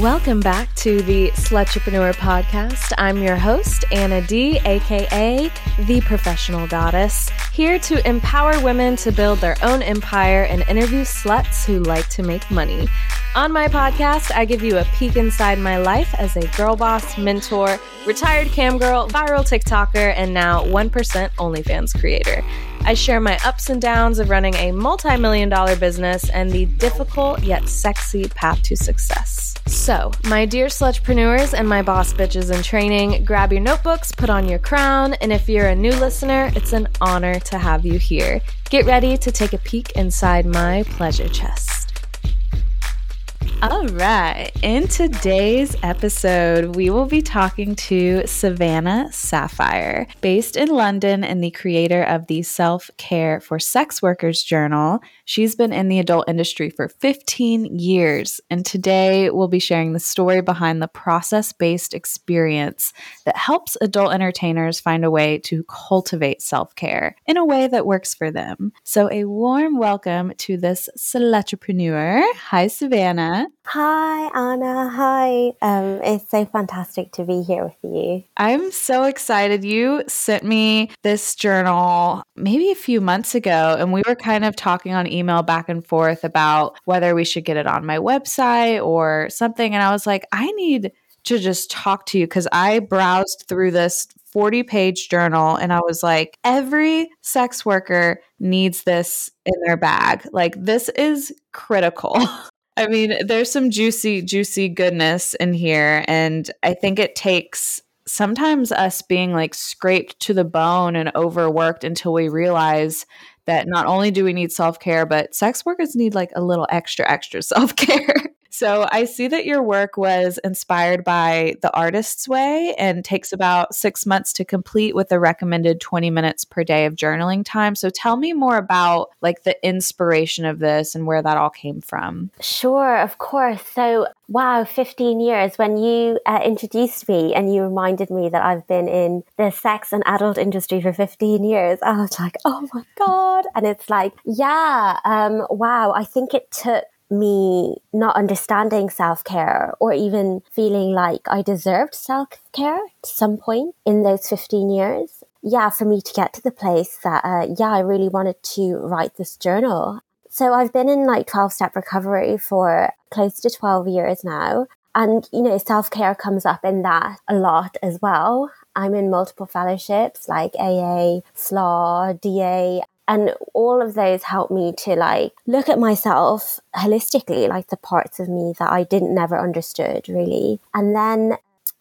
Welcome back to the Slutrepreneur podcast. I'm your host, Anna D, aka The Professional Goddess, here to empower women to build their own empire and interview sluts who like to make money. On my podcast, I give you a peek inside my life as a girl boss, mentor, retired cam girl, viral TikToker, and now 1% OnlyFans creator. I share my ups and downs of running a multi million dollar business and the difficult yet sexy path to success. So, my dear slutrepreneurs and my boss bitches in training, grab your notebooks, put on your crown, and if you're a new listener, it's an honor to have you here. Get ready to take a peek inside my pleasure chest. All right. In today's episode, we will be talking to Savannah Sapphire, based in London and the creator of the Self Care for Sex Workers Journal. She's been in the adult industry for 15 years, and today we'll be sharing the story behind the process based experience that helps adult entertainers find a way to cultivate self care in a way that works for them. So, a warm welcome to this slutrepreneur. Hi, Savannah. Hi, Anna. Hi. Um, it's so fantastic to be here with you. I'm so excited. You sent me this journal maybe a few months ago, and we were kind of talking on email back and forth about whether we should get it on my website or something. And I was like, I need to just talk to you because I browsed through this 40 page journal and I was like, every sex worker needs this in their bag. Like, this is critical. I mean, there's some juicy, juicy goodness in here. And I think it takes sometimes us being like scraped to the bone and overworked until we realize that not only do we need self care, but sex workers need like a little extra, extra self care. So I see that your work was inspired by The Artist's Way and takes about six months to complete with a recommended 20 minutes per day of journaling time. So tell me more about like the inspiration of this and where that all came from. Sure, of course. So wow, 15 years when you uh, introduced me and you reminded me that I've been in the sex and adult industry for 15 years, I was like, oh my God. And it's like, yeah, um, wow, I think it took me not understanding self care or even feeling like I deserved self care at some point in those 15 years. Yeah, for me to get to the place that, uh, yeah, I really wanted to write this journal. So I've been in like 12 step recovery for close to 12 years now. And, you know, self care comes up in that a lot as well. I'm in multiple fellowships like AA, SLAA, DA, and all of those helped me to like look at myself holistically, like the parts of me that I didn't never understood really. And then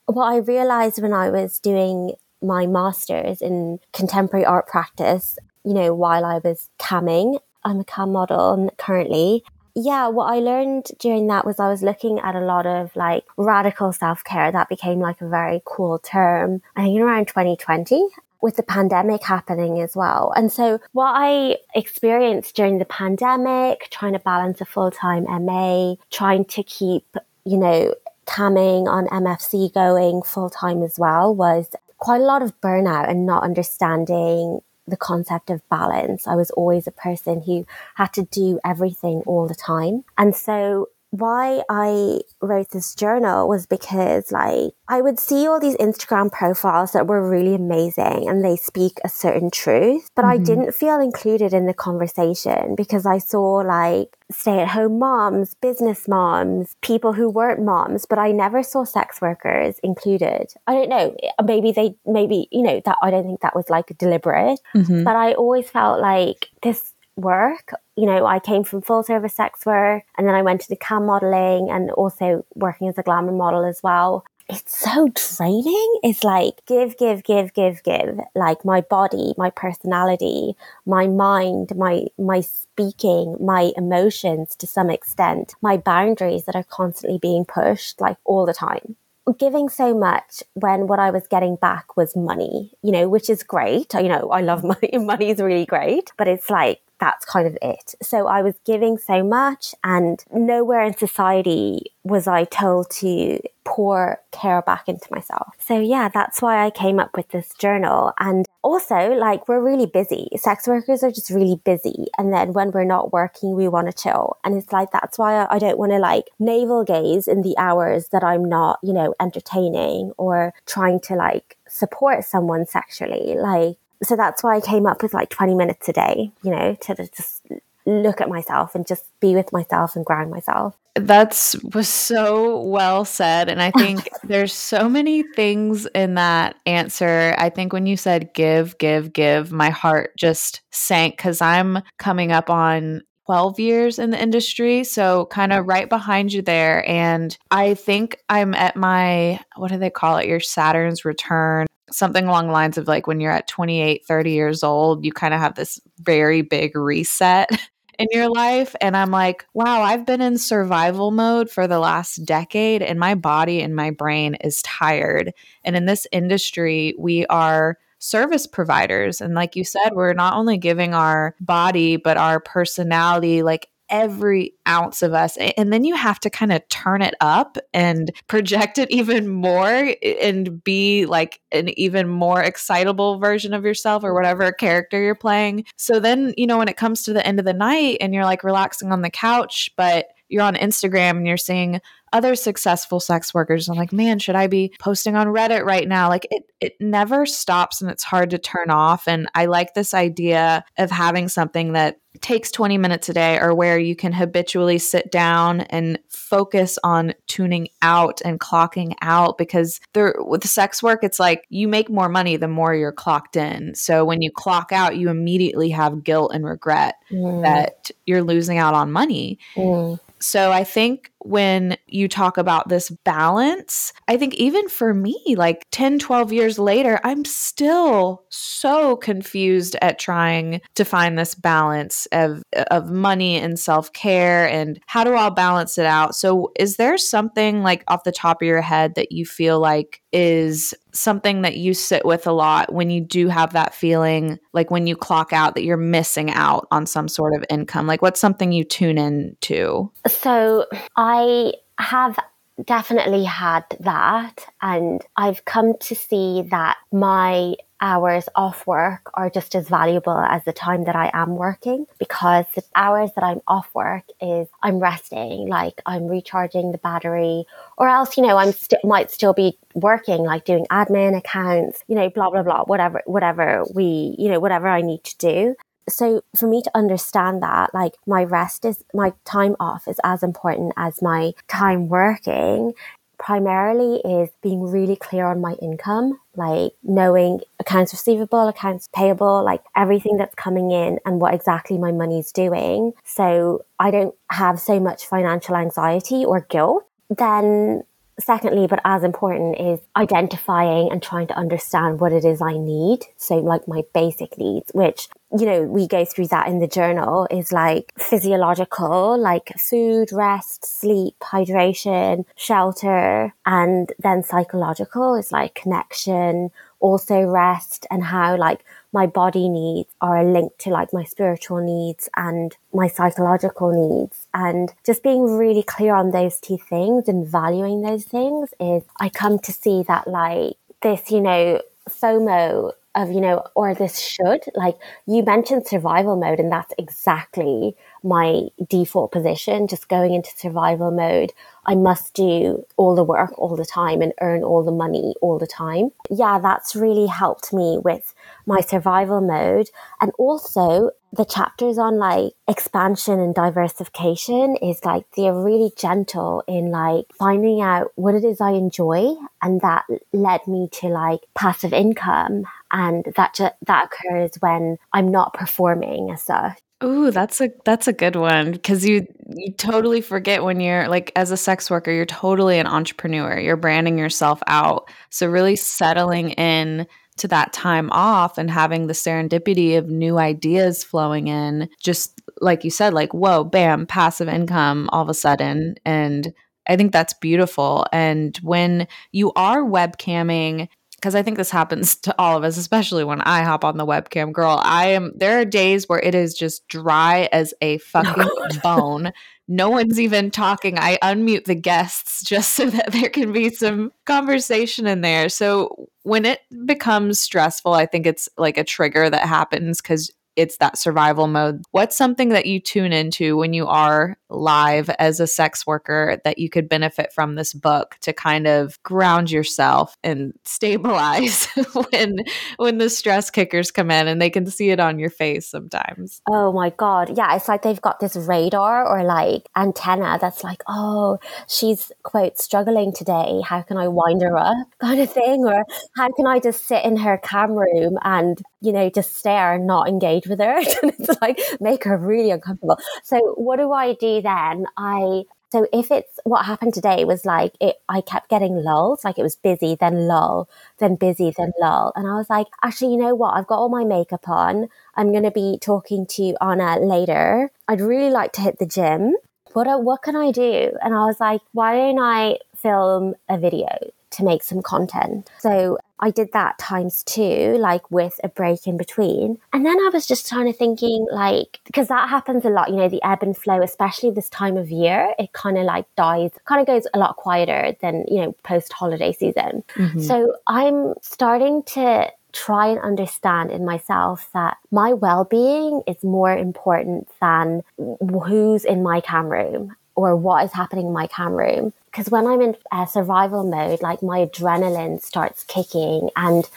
what I realized when I was doing my master's in contemporary art practice, you know, while I was camming, I'm a cam model currently. Yeah, what I learned during that was I was looking at a lot of like radical self care. That became like a very cool term, I think around 2020 with the pandemic happening as well. And so what I experienced during the pandemic, trying to balance a full-time MA, trying to keep, you know, camming on MFC going full-time as well was quite a lot of burnout and not understanding the concept of balance. I was always a person who had to do everything all the time. And so why I wrote this journal was because like I would see all these Instagram profiles that were really amazing and they speak a certain truth, but mm-hmm. I didn't feel included in the conversation because I saw like stay at home moms, business moms, people who weren't moms, but I never saw sex workers included. I don't know, maybe they, maybe, you know, that I don't think that was like deliberate, mm-hmm. but I always felt like this work. You know, I came from full service sex work and then I went to the cam modeling and also working as a glamour model as well. It's so draining. It's like give, give, give, give, give. Like my body, my personality, my mind, my my speaking, my emotions to some extent, my boundaries that are constantly being pushed like all the time giving so much when what I was getting back was money, you know, which is great. You know, I love money. money is really great, but it's like that's kind of it. So I was giving so much, and nowhere in society was I told to pour care back into myself. So yeah, that's why I came up with this journal. And also, like, we're really busy. Sex workers are just really busy. And then when we're not working, we want to chill. And it's like, that's why I don't want to like navel gaze in the hours that I'm not, you know, entertaining or trying to like support someone sexually. Like, so that's why I came up with like 20 minutes a day, you know, to just look at myself and just be with myself and ground myself. That's was so well said. And I think there's so many things in that answer. I think when you said give, give, give, my heart just sank because I'm coming up on 12 years in the industry. So, kind of right behind you there. And I think I'm at my, what do they call it? Your Saturn's return. Something along the lines of like when you're at 28, 30 years old, you kind of have this very big reset in your life. And I'm like, wow, I've been in survival mode for the last decade, and my body and my brain is tired. And in this industry, we are service providers. And like you said, we're not only giving our body, but our personality, like every ounce of us. And then you have to kind of turn it up and project it even more and be like an even more excitable version of yourself or whatever character you're playing. So then, you know, when it comes to the end of the night and you're like relaxing on the couch, but you're on Instagram and you're seeing other successful sex workers. I'm like, man, should I be posting on Reddit right now? Like it it never stops and it's hard to turn off. And I like this idea of having something that takes 20 minutes a day or where you can habitually sit down and focus on tuning out and clocking out because there with sex work it's like you make more money the more you're clocked in so when you clock out you immediately have guilt and regret mm. that you're losing out on money mm. So I think when you talk about this balance, I think even for me, like 10, 12 years later, I'm still so confused at trying to find this balance of, of money and self care and how do I balance it out? So is there something like off the top of your head that you feel like is something that you sit with a lot when you do have that feeling like when you clock out that you're missing out on some sort of income. Like what's something you tune in to? So i have definitely had that and i've come to see that my hours off work are just as valuable as the time that I am working because the hours that I'm off work is I'm resting, like I'm recharging the battery, or else, you know, I'm st- might still be working, like doing admin accounts, you know, blah, blah, blah, whatever, whatever we, you know, whatever I need to do. So for me to understand that, like my rest is my time off is as important as my time working primarily is being really clear on my income, like knowing accounts receivable, accounts payable, like everything that's coming in and what exactly my money's doing. So I don't have so much financial anxiety or guilt. Then secondly, but as important is identifying and trying to understand what it is I need. So like my basic needs, which, you know, we go through that in the journal is like physiological, like food, rest, sleep, hydration, shelter, and then psychological is like connection, also rest and how like my body needs are linked to like my spiritual needs and my psychological needs. And just being really clear on those two things and valuing those things is I come to see that like this, you know, FOMO of, you know, or this should, like you mentioned survival mode, and that's exactly my default position, just going into survival mode. I must do all the work all the time and earn all the money all the time. Yeah, that's really helped me with my survival mode. And also the chapters on like expansion and diversification is like they're really gentle in like finding out what it is I enjoy. And that led me to like passive income. And that, ju- that occurs when I'm not performing as such. Ooh, that's a that's a good one because you you totally forget when you're like as a sex worker, you're totally an entrepreneur. You're branding yourself out. So really settling in to that time off and having the serendipity of new ideas flowing in, just like you said, like, whoa, bam, passive income all of a sudden. And I think that's beautiful. And when you are webcamming, because I think this happens to all of us, especially when I hop on the webcam. Girl, I am, there are days where it is just dry as a fucking bone. No one's even talking. I unmute the guests just so that there can be some conversation in there. So when it becomes stressful, I think it's like a trigger that happens because it's that survival mode. What's something that you tune into when you are live as a sex worker that you could benefit from this book to kind of ground yourself and stabilize when when the stress kickers come in and they can see it on your face sometimes. Oh my god. Yeah, it's like they've got this radar or like antenna that's like, "Oh, she's quote struggling today. How can I wind her up?" kind of thing or how can I just sit in her cam room and, you know, just stare and not engage with her? and it's like make her really uncomfortable. So, what do I do then, I so if it's what happened today was like it, I kept getting lulls, like it was busy, then lull, then busy, then lull, and I was like, actually, you know what? I've got all my makeup on. I'm to be talking to Anna later. I'd really like to hit the gym. What what can I do? And I was like, why don't I film a video to make some content? So I did that times two, like with a break in between. And then I was just kind of thinking, like, because that happens a lot, you know, the ebb and flow, especially this time of year, it kind of like dies, kind of goes a lot quieter than, you know, post holiday season. Mm-hmm. So I'm starting to try and understand in myself that my well-being is more important than who's in my cam room or what is happening in my cam room because when I'm in uh, survival mode, like my adrenaline starts kicking and,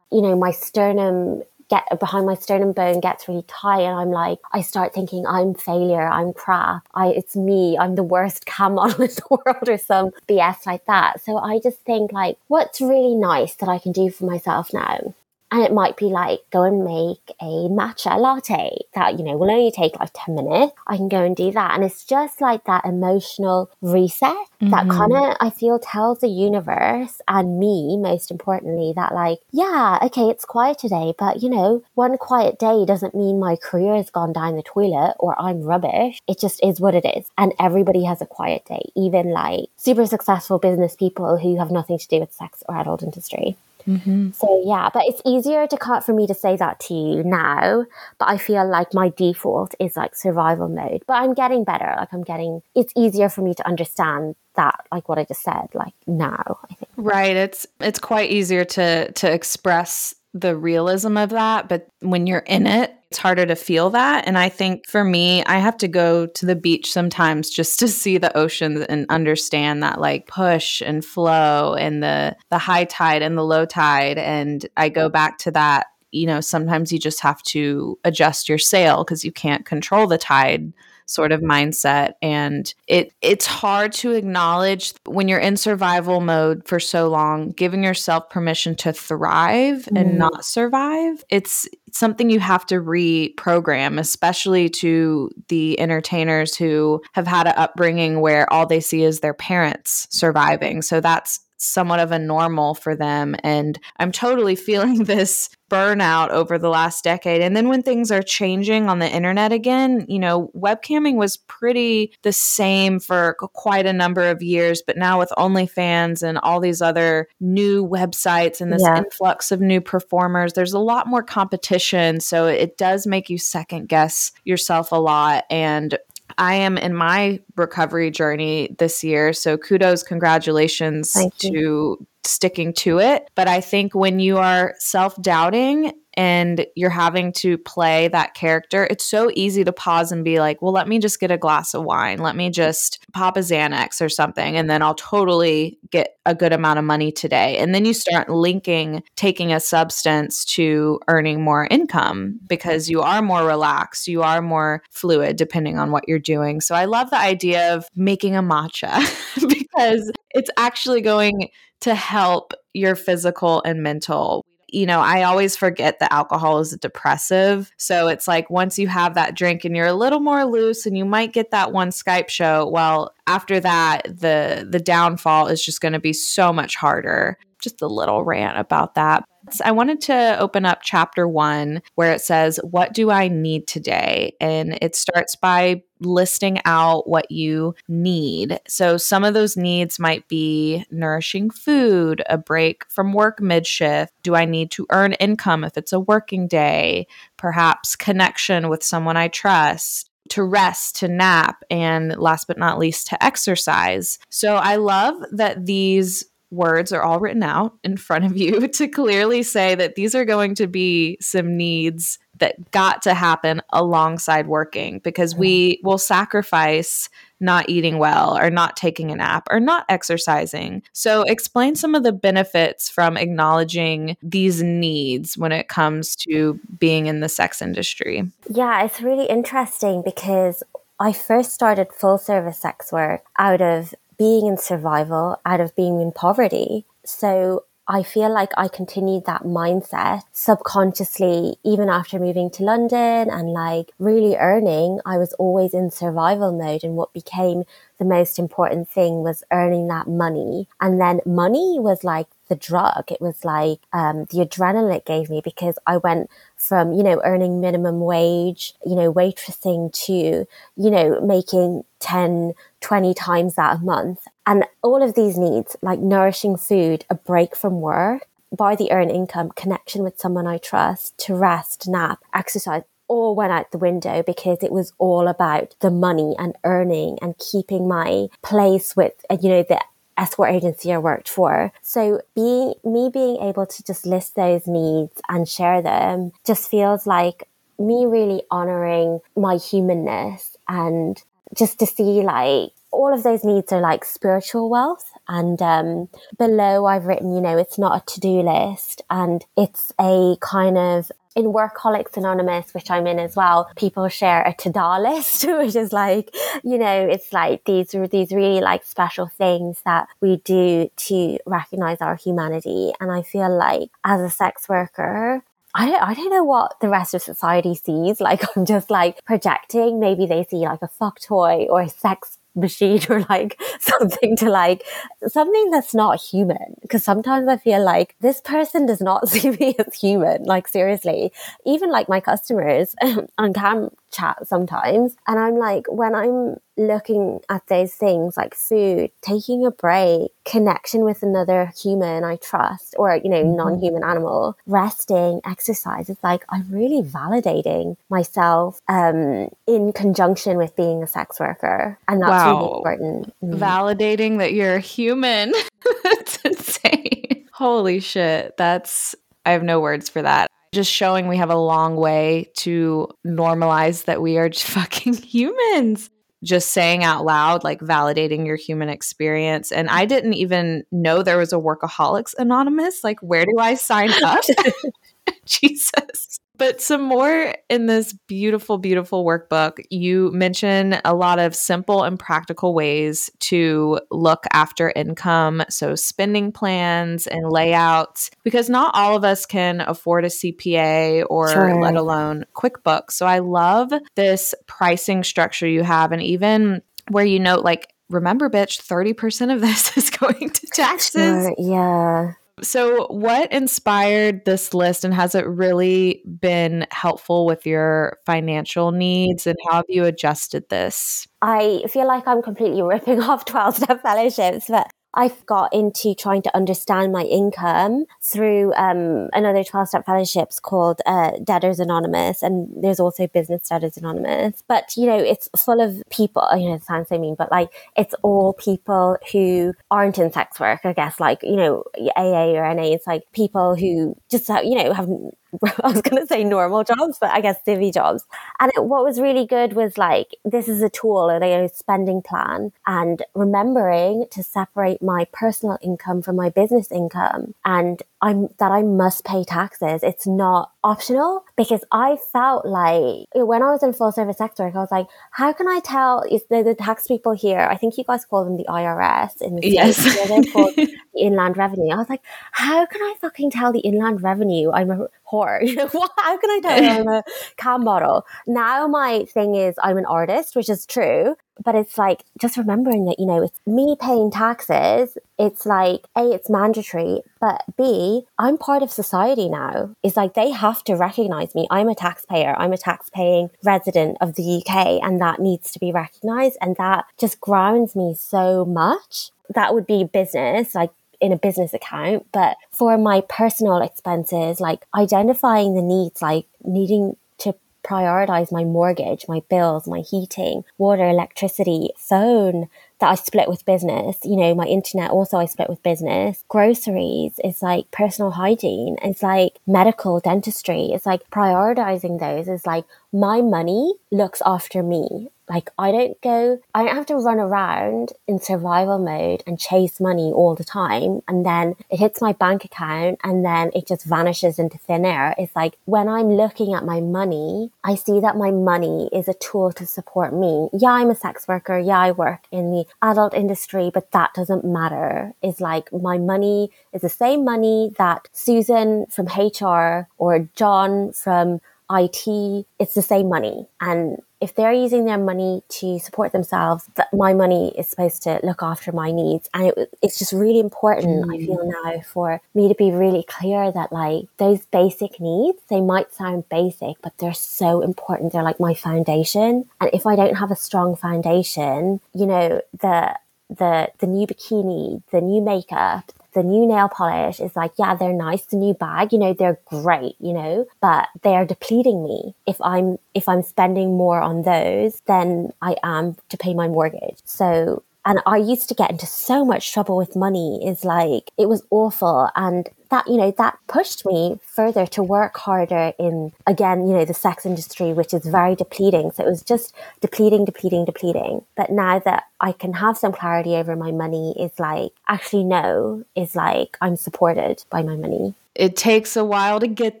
you know, my sternum get behind my sternum bone gets really tight and I'm like I start thinking I'm failure I'm crap I it's me I'm the worst cam model in the world or some BS like that. So I just think like what's really nice that I can do for myself now and it might be like, go and make a matcha latte that, you know, will only take like 10 minutes. I can go and do that. And it's just like that emotional reset mm-hmm. that kind of, I feel, tells the universe and me, most importantly, that like, yeah, okay, it's quiet today, but you know, one quiet day doesn't mean my career has gone down the toilet or I'm rubbish. It just is what it is. And everybody has a quiet day, even like super successful business people who have nothing to do with sex or adult industry. Mm-hmm. So yeah, but it's easier to cut for me to say that to you now. But I feel like my default is like survival mode. But I'm getting better. Like I'm getting. It's easier for me to understand that, like what I just said, like now. I think. Right. It's it's quite easier to to express the realism of that, but when you're in it, it's harder to feel that. And I think for me, I have to go to the beach sometimes just to see the ocean and understand that like push and flow and the the high tide and the low tide. And I go back to that, you know, sometimes you just have to adjust your sail because you can't control the tide sort of mindset and it it's hard to acknowledge when you're in survival mode for so long giving yourself permission to thrive mm. and not survive it's something you have to reprogram especially to the entertainers who have had an upbringing where all they see is their parents surviving so that's somewhat of a normal for them. And I'm totally feeling this burnout over the last decade. And then when things are changing on the internet again, you know, webcamming was pretty the same for quite a number of years. But now with OnlyFans and all these other new websites and this yeah. influx of new performers, there's a lot more competition. So it does make you second guess yourself a lot. And I am in my recovery journey this year. So kudos, congratulations to sticking to it. But I think when you are self doubting and you're having to play that character, it's so easy to pause and be like, well, let me just get a glass of wine. Let me just pop a Xanax or something, and then I'll totally get a good amount of money today. And then you start linking taking a substance to earning more income because you are more relaxed, you are more fluid depending on what you're doing. So I love the idea of making a matcha because it's actually going to help your physical and mental you know, I always forget that alcohol is a depressive. So it's like once you have that drink and you're a little more loose and you might get that one Skype show, well, after that the the downfall is just going to be so much harder. Just a little rant about that. I wanted to open up chapter one where it says, What do I need today? And it starts by listing out what you need. So, some of those needs might be nourishing food, a break from work mid shift. Do I need to earn income if it's a working day? Perhaps connection with someone I trust to rest, to nap, and last but not least, to exercise. So I love that these words are all written out in front of you to clearly say that these are going to be some needs that got to happen alongside working because we mm. will sacrifice not eating well or not taking a nap or not exercising. So, explain some of the benefits from acknowledging these needs when it comes to being in the sex industry. Yeah, it's really interesting because I first started full service sex work out of being in survival, out of being in poverty. So I feel like I continued that mindset subconsciously, even after moving to London and like really earning. I was always in survival mode. And what became the most important thing was earning that money. And then money was like the drug. It was like um, the adrenaline it gave me because I went from, you know, earning minimum wage, you know, waitressing to, you know, making 10, 20 times that a month. And all of these needs, like nourishing food, a break from work, by the earned income, connection with someone I trust, to rest, nap, exercise, all went out the window because it was all about the money and earning and keeping my place with, you know, the escort agency I worked for. So being me being able to just list those needs and share them just feels like me really honoring my humanness and just to see like all of those needs are like spiritual wealth. And um, below, I've written, you know, it's not a to do list and it's a kind of in Workaholics Anonymous, which I'm in as well, people share a to-do list, which is like, you know, it's like these these really like special things that we do to recognize our humanity. And I feel like as a sex worker, I don't, I don't know what the rest of society sees. Like, I'm just like projecting. Maybe they see like a fuck toy or a sex machine or like something to like something that's not human. Because sometimes I feel like this person does not see me as human. Like seriously, even like my customers on cam chat sometimes. And I'm like, when I'm looking at those things like food, taking a break, connection with another human I trust, or, you know, mm-hmm. non human animal, resting, exercise, it's like I'm really validating myself um, in conjunction with being a sex worker. And that's wow. really important. Mm. Validating that you're a human. that's insane. Holy shit. That's, I have no words for that just showing we have a long way to normalize that we are fucking humans. Just saying out loud, like validating your human experience. And I didn't even know there was a Workaholics Anonymous. Like, where do I sign up? Jesus. But some more in this beautiful, beautiful workbook. You mention a lot of simple and practical ways to look after income. So, spending plans and layouts, because not all of us can afford a CPA or sure. let alone QuickBooks. So, I love this pricing structure you have, and even where you note, like, remember, bitch, 30% of this is going to taxes. Sure, yeah. So, what inspired this list, and has it really been helpful with your financial needs? And how have you adjusted this? I feel like I'm completely ripping off 12 step fellowships, but I've got into trying to understand my income through um, another 12 step fellowships called uh, Debtors Anonymous, and there's also Business Debtors Anonymous. But, you know, it's full of people, you know, it sounds so mean, but like it's all people who aren't in sex work, I guess, like, you know, AA or NA, it's like people who just, you know, have I was going to say normal jobs, but I guess civvy jobs. And it, what was really good was like, this is a tool, a spending plan and remembering to separate my personal income from my business income and I'm, that I must pay taxes. It's not optional because I felt like when I was in full service sector, I was like, how can I tell if the, the tax people here, I think you guys call them the IRS in the yes. States, they're called the inland revenue. I was like, how can I fucking tell the inland revenue I'm a You know, how can I tell I'm a cam model? Now my thing is I'm an artist, which is true, but it's like just remembering that, you know, it's me paying taxes. It's like, A, it's mandatory, but B, I'm part of society now. It's like they have to recognize me. I'm a taxpayer. I'm a tax paying resident of the UK, and that needs to be recognized. And that just grounds me so much. That would be business, like in a business account. But for my personal expenses, like identifying the needs, like needing to prioritize my mortgage, my bills, my heating, water, electricity, phone that I split with business. You know, my internet also I split with business. Groceries is like personal hygiene. It's like medical dentistry. It's like prioritizing those is like my money looks after me like I don't go, I don't have to run around in survival mode and chase money all the time. And then it hits my bank account and then it just vanishes into thin air. It's like when I'm looking at my money, I see that my money is a tool to support me. Yeah, I'm a sex worker. Yeah, I work in the adult industry, but that doesn't matter. It's like my money is the same money that Susan from HR or John from IT, it's the same money. And if they're using their money to support themselves, that my money is supposed to look after my needs. And it, it's just really important, mm. I feel now, for me to be really clear that like those basic needs, they might sound basic, but they're so important. They're like my foundation. And if I don't have a strong foundation, you know, the the the new bikini, the new makeup, the new nail polish is like, yeah, they're nice. The new bag, you know, they're great, you know, but they are depleting me. If I'm, if I'm spending more on those than I am to pay my mortgage. So and I used to get into so much trouble with money is like it was awful. And that you know that pushed me further to work harder in again you know the sex industry which is very depleting. So it was just depleting depleting depleting. But now that I can have some clarity over my money is like actually no is like I'm supported by my money. It takes a while to get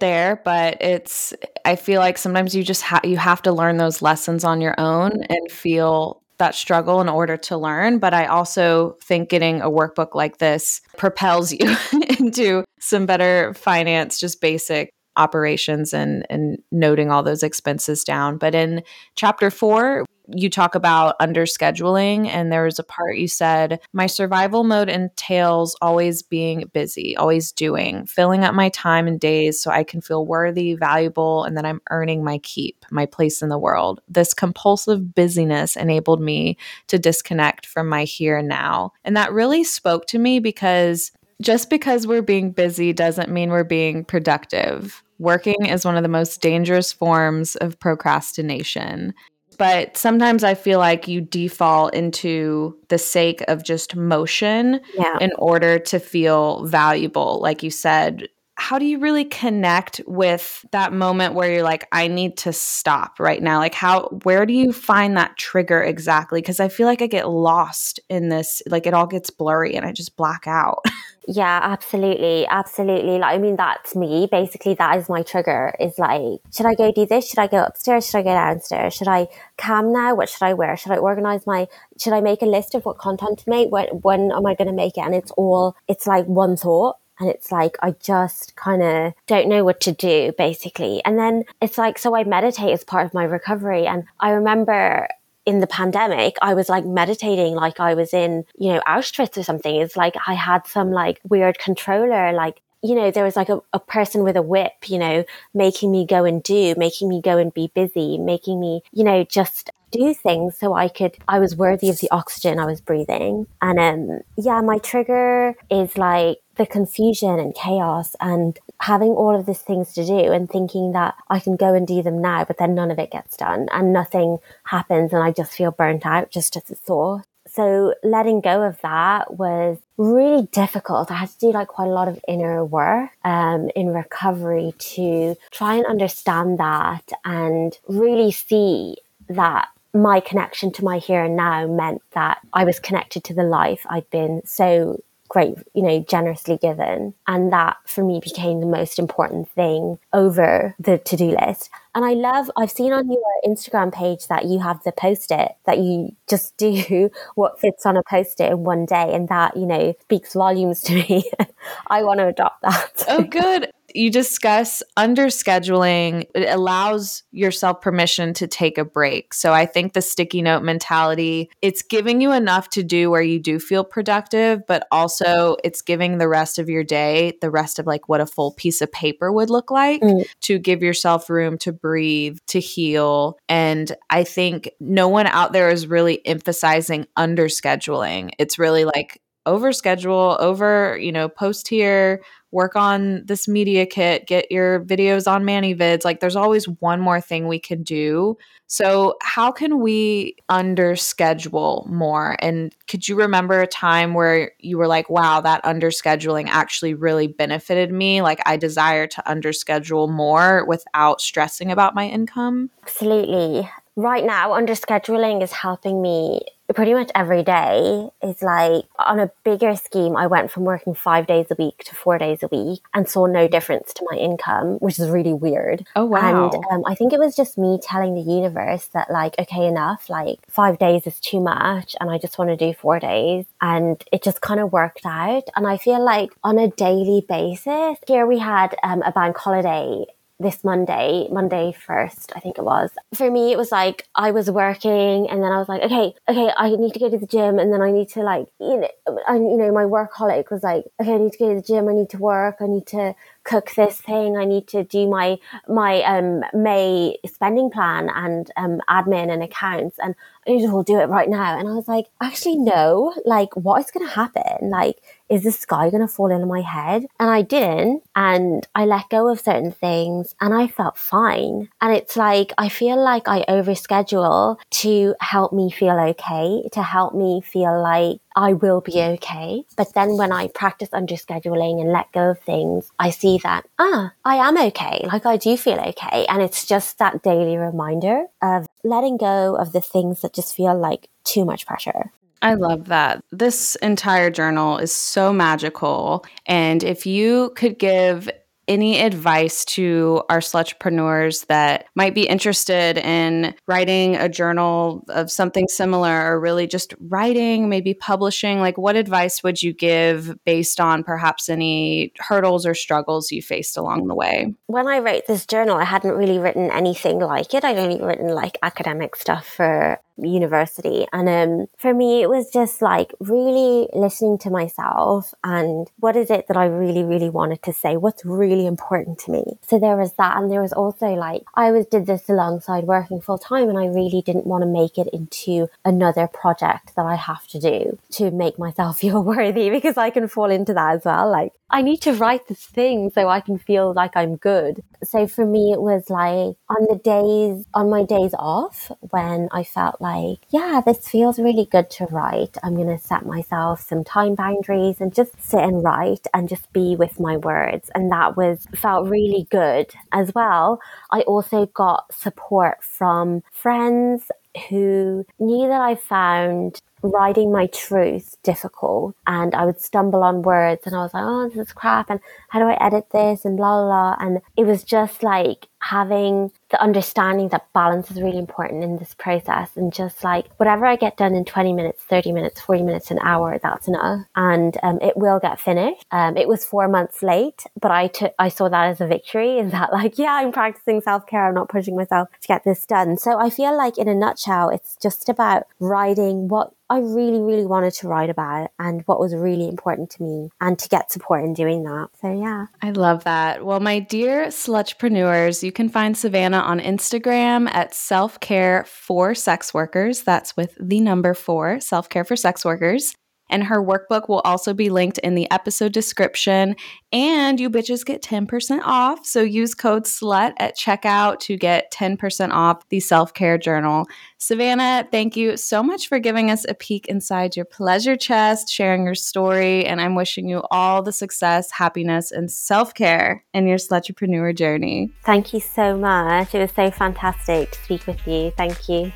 there but it's i feel like sometimes you just have you have to learn those lessons on your own and feel that struggle in order to learn. But I also think getting a workbook like this propels you into some better finance, just basic operations and and noting all those expenses down. But in chapter 4, you talk about under scheduling and there was a part you said my survival mode entails always being busy always doing filling up my time and days so i can feel worthy valuable and that i'm earning my keep my place in the world. This compulsive busyness enabled me to disconnect from my here and now. And that really spoke to me because just because we're being busy doesn't mean we're being productive. Working is one of the most dangerous forms of procrastination but sometimes I feel like you default into the sake of just motion yeah. in order to feel valuable. Like you said, how do you really connect with that moment where you're like i need to stop right now like how where do you find that trigger exactly because i feel like i get lost in this like it all gets blurry and i just black out Yeah, absolutely. Absolutely. Like, I mean, that's me. Basically, that is my trigger is like, should I go do this? Should I go upstairs? Should I go downstairs? Should I cam now? What should I wear? Should I organize my, should I make a list of what content to make? When, when am I going to make it? And it's all, it's like one thought. And it's like, I just kind of don't know what to do, basically. And then it's like, so I meditate as part of my recovery. And I remember in the pandemic, I was like meditating like I was in, you know, Auschwitz or something. It's like I had some like weird controller, like, you know, there was like a, a person with a whip, you know, making me go and do, making me go and be busy, making me, you know, just do things so I could, I was worthy of the oxygen I was breathing. And um, yeah, my trigger is like the confusion and chaos and having all of these things to do and thinking that I can go and do them now, but then none of it gets done and nothing happens and I just feel burnt out just as a thought. So letting go of that was really difficult. I had to do like quite a lot of inner work um, in recovery to try and understand that and really see that my connection to my here and now meant that I was connected to the life I'd been so great, you know, generously given. And that for me became the most important thing over the to do list. And I love, I've seen on your Instagram page that you have the post it, that you just do what fits on a post it in one day. And that, you know, speaks volumes to me. I want to adopt that. Oh, good you discuss under scheduling. It allows yourself permission to take a break. So I think the sticky note mentality, it's giving you enough to do where you do feel productive, but also it's giving the rest of your day, the rest of like what a full piece of paper would look like mm. to give yourself room to breathe, to heal. And I think no one out there is really emphasizing under scheduling. It's really like over schedule, over, you know, post here, work on this media kit, get your videos on ManyVids. Like there's always one more thing we can do. So, how can we underschedule more? And could you remember a time where you were like, wow, that underscheduling actually really benefited me? Like, I desire to underschedule more without stressing about my income? Absolutely. Right now, under scheduling is helping me pretty much every day. Is like on a bigger scheme i went from working five days a week to four days a week and saw no difference to my income which is really weird. Oh wow. And um, i think it was just me telling the universe that like okay enough like five days is too much and i just want to do four days. And it just kind of worked out. And i feel like on a daily basis here we had um, a bank holiday this Monday, Monday 1st, I think it was. For me, it was like I was working and then I was like, okay, okay, I need to go to the gym and then I need to like, you know, I, you know, my workaholic was like, okay, I need to go to the gym. I need to work. I need to cook this thing. I need to do my, my, um, May spending plan and, um, admin and accounts. And I need to all do it right now. And I was like, actually, no, like what is going to happen? Like, is the sky going to fall into my head? And I didn't. And I let go of certain things and I felt fine. And it's like, I feel like I overschedule to help me feel okay, to help me feel like I will be okay. But then when I practice under scheduling and let go of things, I see that, ah, I am okay. Like I do feel okay. And it's just that daily reminder of letting go of the things that just feel like too much pressure. I love that. This entire journal is so magical. And if you could give any advice to our slutrepreneurs that might be interested in writing a journal of something similar or really just writing, maybe publishing? Like, what advice would you give based on perhaps any hurdles or struggles you faced along the way? When I wrote this journal, I hadn't really written anything like it. I'd only written like academic stuff for university. And um, for me, it was just like really listening to myself and what is it that I really, really wanted to say? What's really important to me? So there was that. And there was also like, I was did this alongside working full time and I really didn't want to make it into another project that I have to do to make myself feel worthy because I can fall into that as well. Like, I need to write this thing so I can feel like I'm good. So for me, it was like on the days, on my days off when I felt like, yeah, this feels really good to write. I'm going to set myself some time boundaries and just sit and write and just be with my words. And that was felt really good as well. I also got support from friends who knew that I found writing my truth difficult and I would stumble on words and I was like, oh, this is crap. And how do I edit this? And blah, blah, blah. And it was just like having the understanding that balance is really important in this process and just like whatever I get done in 20 minutes, 30 minutes, 40 minutes, an hour, that's enough. And um, it will get finished. Um, it was four months late, but I took, I saw that as a victory in that like, yeah, I'm practicing self care. I'm not pushing myself to get this done. So I feel like in a nutshell, it's just about writing what I really, really wanted to write about and what was really important to me and to get support in doing that. So, yeah. I love that. Well, my dear slutrepreneurs, you can find Savannah on Instagram at self care for sex workers. That's with the number four, self care for sex workers. And her workbook will also be linked in the episode description. And you bitches get 10% off. So use code SLUT at checkout to get 10% off the self care journal. Savannah, thank you so much for giving us a peek inside your pleasure chest, sharing your story. And I'm wishing you all the success, happiness, and self care in your slutpreneur journey. Thank you so much. It was so fantastic to speak with you. Thank you.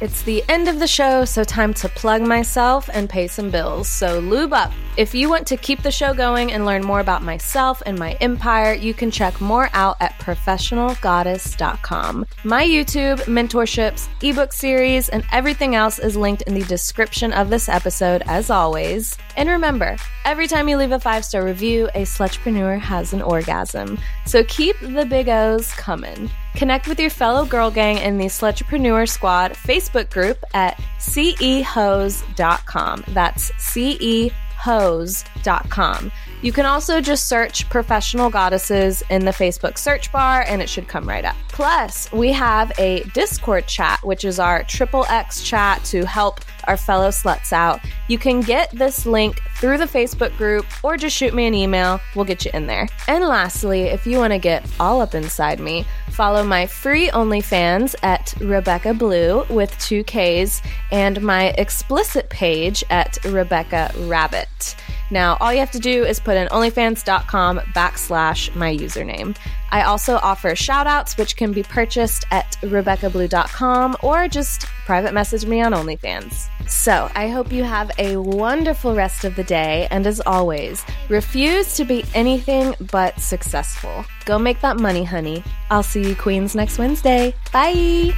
It's the end of the show, so time to plug myself and pay some bills. So lube up. If you want to keep the show going and learn more about myself and my empire, you can check more out at professionalgoddess.com. My YouTube, mentorships, ebook series, and everything else is linked in the description of this episode, as always. And remember, every time you leave a five star review, a slutrepreneur has an orgasm. So keep the big O's coming. Connect with your fellow girl gang in the Slutrepreneur Squad Facebook group at cehose.com. That's cehose.com. You can also just search professional goddesses in the Facebook search bar and it should come right up. Plus, we have a Discord chat, which is our triple X chat to help our fellow sluts out. You can get this link through the Facebook group or just shoot me an email. We'll get you in there. And lastly, if you want to get all up inside me, follow my free OnlyFans at Rebekka Blue with two Ks and my explicit page at Rebekka Rabbit. Now, all you have to do is put in onlyfans.com backslash my username. I also offer shoutouts, which can be purchased at RebekkaBlue.com or just private message me on OnlyFans. So I hope you have a wonderful rest of the day. And as always, refuse to be anything but successful. Go make that money, honey. I'll see you, Queens, next Wednesday. Bye.